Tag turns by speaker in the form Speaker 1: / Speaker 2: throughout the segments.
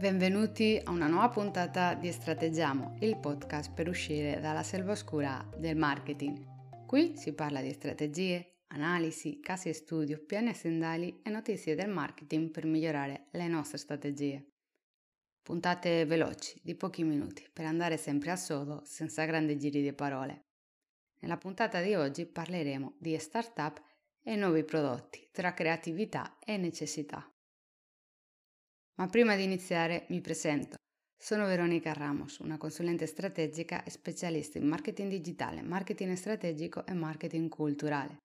Speaker 1: Benvenuti a una nuova puntata di Strateggiamo, il podcast per uscire dalla selva oscura del marketing. Qui si parla di strategie, analisi, casi di studio, piani aziendali e notizie del marketing per migliorare le nostre strategie. Puntate veloci, di pochi minuti, per andare sempre a sodo senza grandi giri di parole. Nella puntata di oggi parleremo di startup e nuovi prodotti, tra creatività e necessità. Ma prima di iniziare mi presento. Sono Veronica Ramos, una consulente strategica e specialista in marketing digitale, marketing strategico e marketing culturale.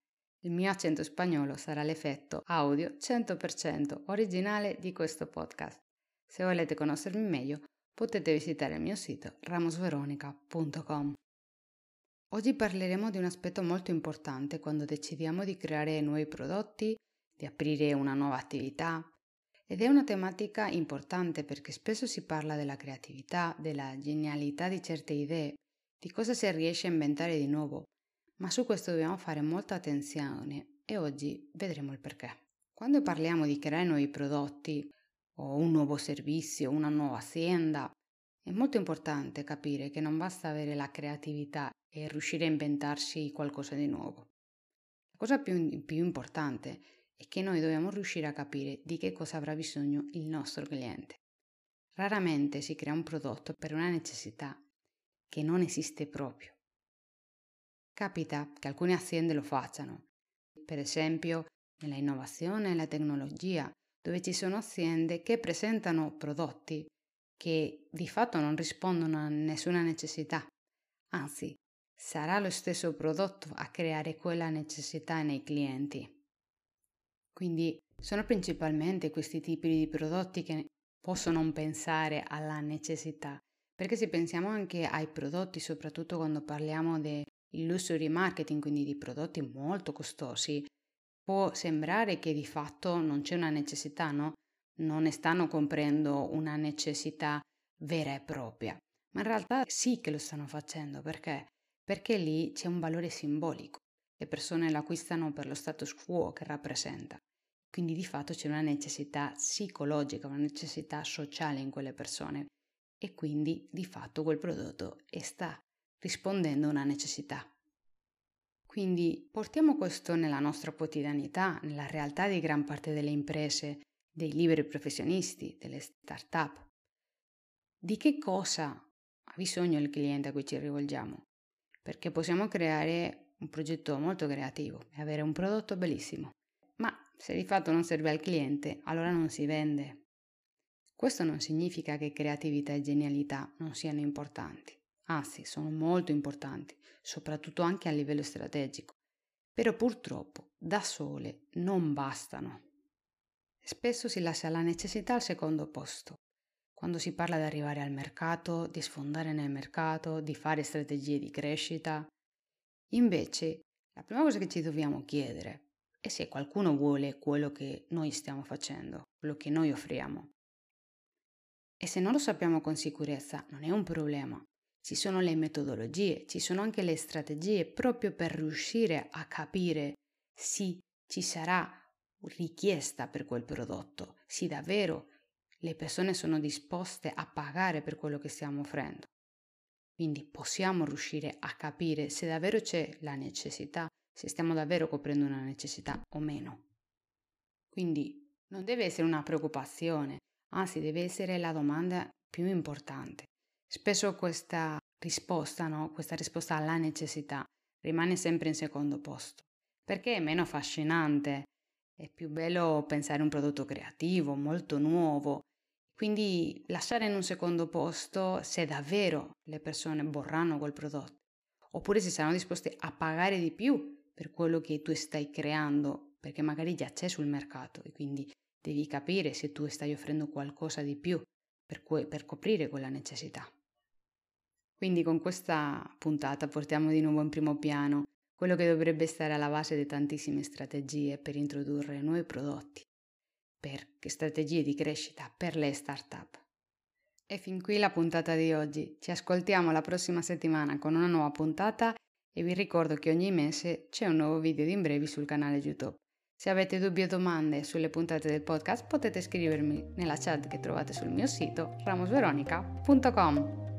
Speaker 1: Il mio accento spagnolo sarà l'effetto audio 100% originale di questo podcast. Se volete conoscermi meglio, potete visitare il mio sito ramosveronica.com. Oggi parleremo di un aspetto molto importante quando decidiamo di creare nuovi prodotti, di aprire una nuova attività, ed è una tematica importante perché spesso si parla della creatività, della genialità di certe idee, di cosa si riesce a inventare di nuovo, ma su questo dobbiamo fare molta attenzione e oggi vedremo il perché. Quando parliamo di creare nuovi prodotti o un nuovo servizio, una nuova azienda, è molto importante capire che non basta avere la creatività e riuscire a inventarsi qualcosa di nuovo. La cosa più, più importante è che noi dobbiamo riuscire a capire di che cosa avrà bisogno il nostro cliente. Raramente si crea un prodotto per una necessità che non esiste proprio. Capita che alcune aziende lo facciano, per esempio nella innovazione e la tecnologia, dove ci sono aziende che presentano prodotti che di fatto non rispondono a nessuna necessità, anzi sarà lo stesso prodotto a creare quella necessità nei clienti. Quindi sono principalmente questi tipi di prodotti che possono pensare alla necessità, perché se pensiamo anche ai prodotti, soprattutto quando parliamo del luxury marketing, quindi di prodotti molto costosi, può sembrare che di fatto non c'è una necessità, no? Non ne stanno comprendo una necessità vera e propria, ma in realtà sì che lo stanno facendo, perché? Perché lì c'è un valore simbolico. Le persone l'acquistano per lo status quo che rappresenta. Quindi di fatto c'è una necessità psicologica, una necessità sociale in quelle persone e quindi di fatto quel prodotto sta rispondendo a una necessità. Quindi portiamo questo nella nostra quotidianità, nella realtà di gran parte delle imprese, dei liberi professionisti, delle start-up. Di che cosa ha bisogno il cliente a cui ci rivolgiamo? Perché possiamo creare un progetto molto creativo e avere un prodotto bellissimo, ma se di fatto non serve al cliente, allora non si vende. Questo non significa che creatività e genialità non siano importanti, anzi sono molto importanti, soprattutto anche a livello strategico, però purtroppo da sole non bastano. Spesso si lascia la necessità al secondo posto, quando si parla di arrivare al mercato, di sfondare nel mercato, di fare strategie di crescita. Invece, la prima cosa che ci dobbiamo chiedere e se qualcuno vuole quello che noi stiamo facendo, quello che noi offriamo. E se non lo sappiamo con sicurezza, non è un problema. Ci sono le metodologie, ci sono anche le strategie proprio per riuscire a capire se ci sarà richiesta per quel prodotto, se davvero le persone sono disposte a pagare per quello che stiamo offrendo. Quindi possiamo riuscire a capire se davvero c'è la necessità se stiamo davvero coprendo una necessità o meno. Quindi non deve essere una preoccupazione, anzi deve essere la domanda più importante. Spesso questa risposta, no? questa risposta alla necessità rimane sempre in secondo posto, perché è meno affascinante, è più bello pensare a un prodotto creativo, molto nuovo, quindi lasciare in un secondo posto se davvero le persone vorranno quel prodotto, oppure se saranno disposte a pagare di più per quello che tu stai creando, perché magari già c'è sul mercato e quindi devi capire se tu stai offrendo qualcosa di più per, que- per coprire quella necessità. Quindi con questa puntata portiamo di nuovo in primo piano quello che dovrebbe stare alla base di tantissime strategie per introdurre nuovi prodotti, per strategie di crescita per le start-up. E fin qui la puntata di oggi. Ci ascoltiamo la prossima settimana con una nuova puntata e vi ricordo che ogni mese c'è un nuovo video di Imbrevi sul canale YouTube. Se avete dubbi o domande sulle puntate del podcast potete scrivermi nella chat che trovate sul mio sito ramosveronica.com.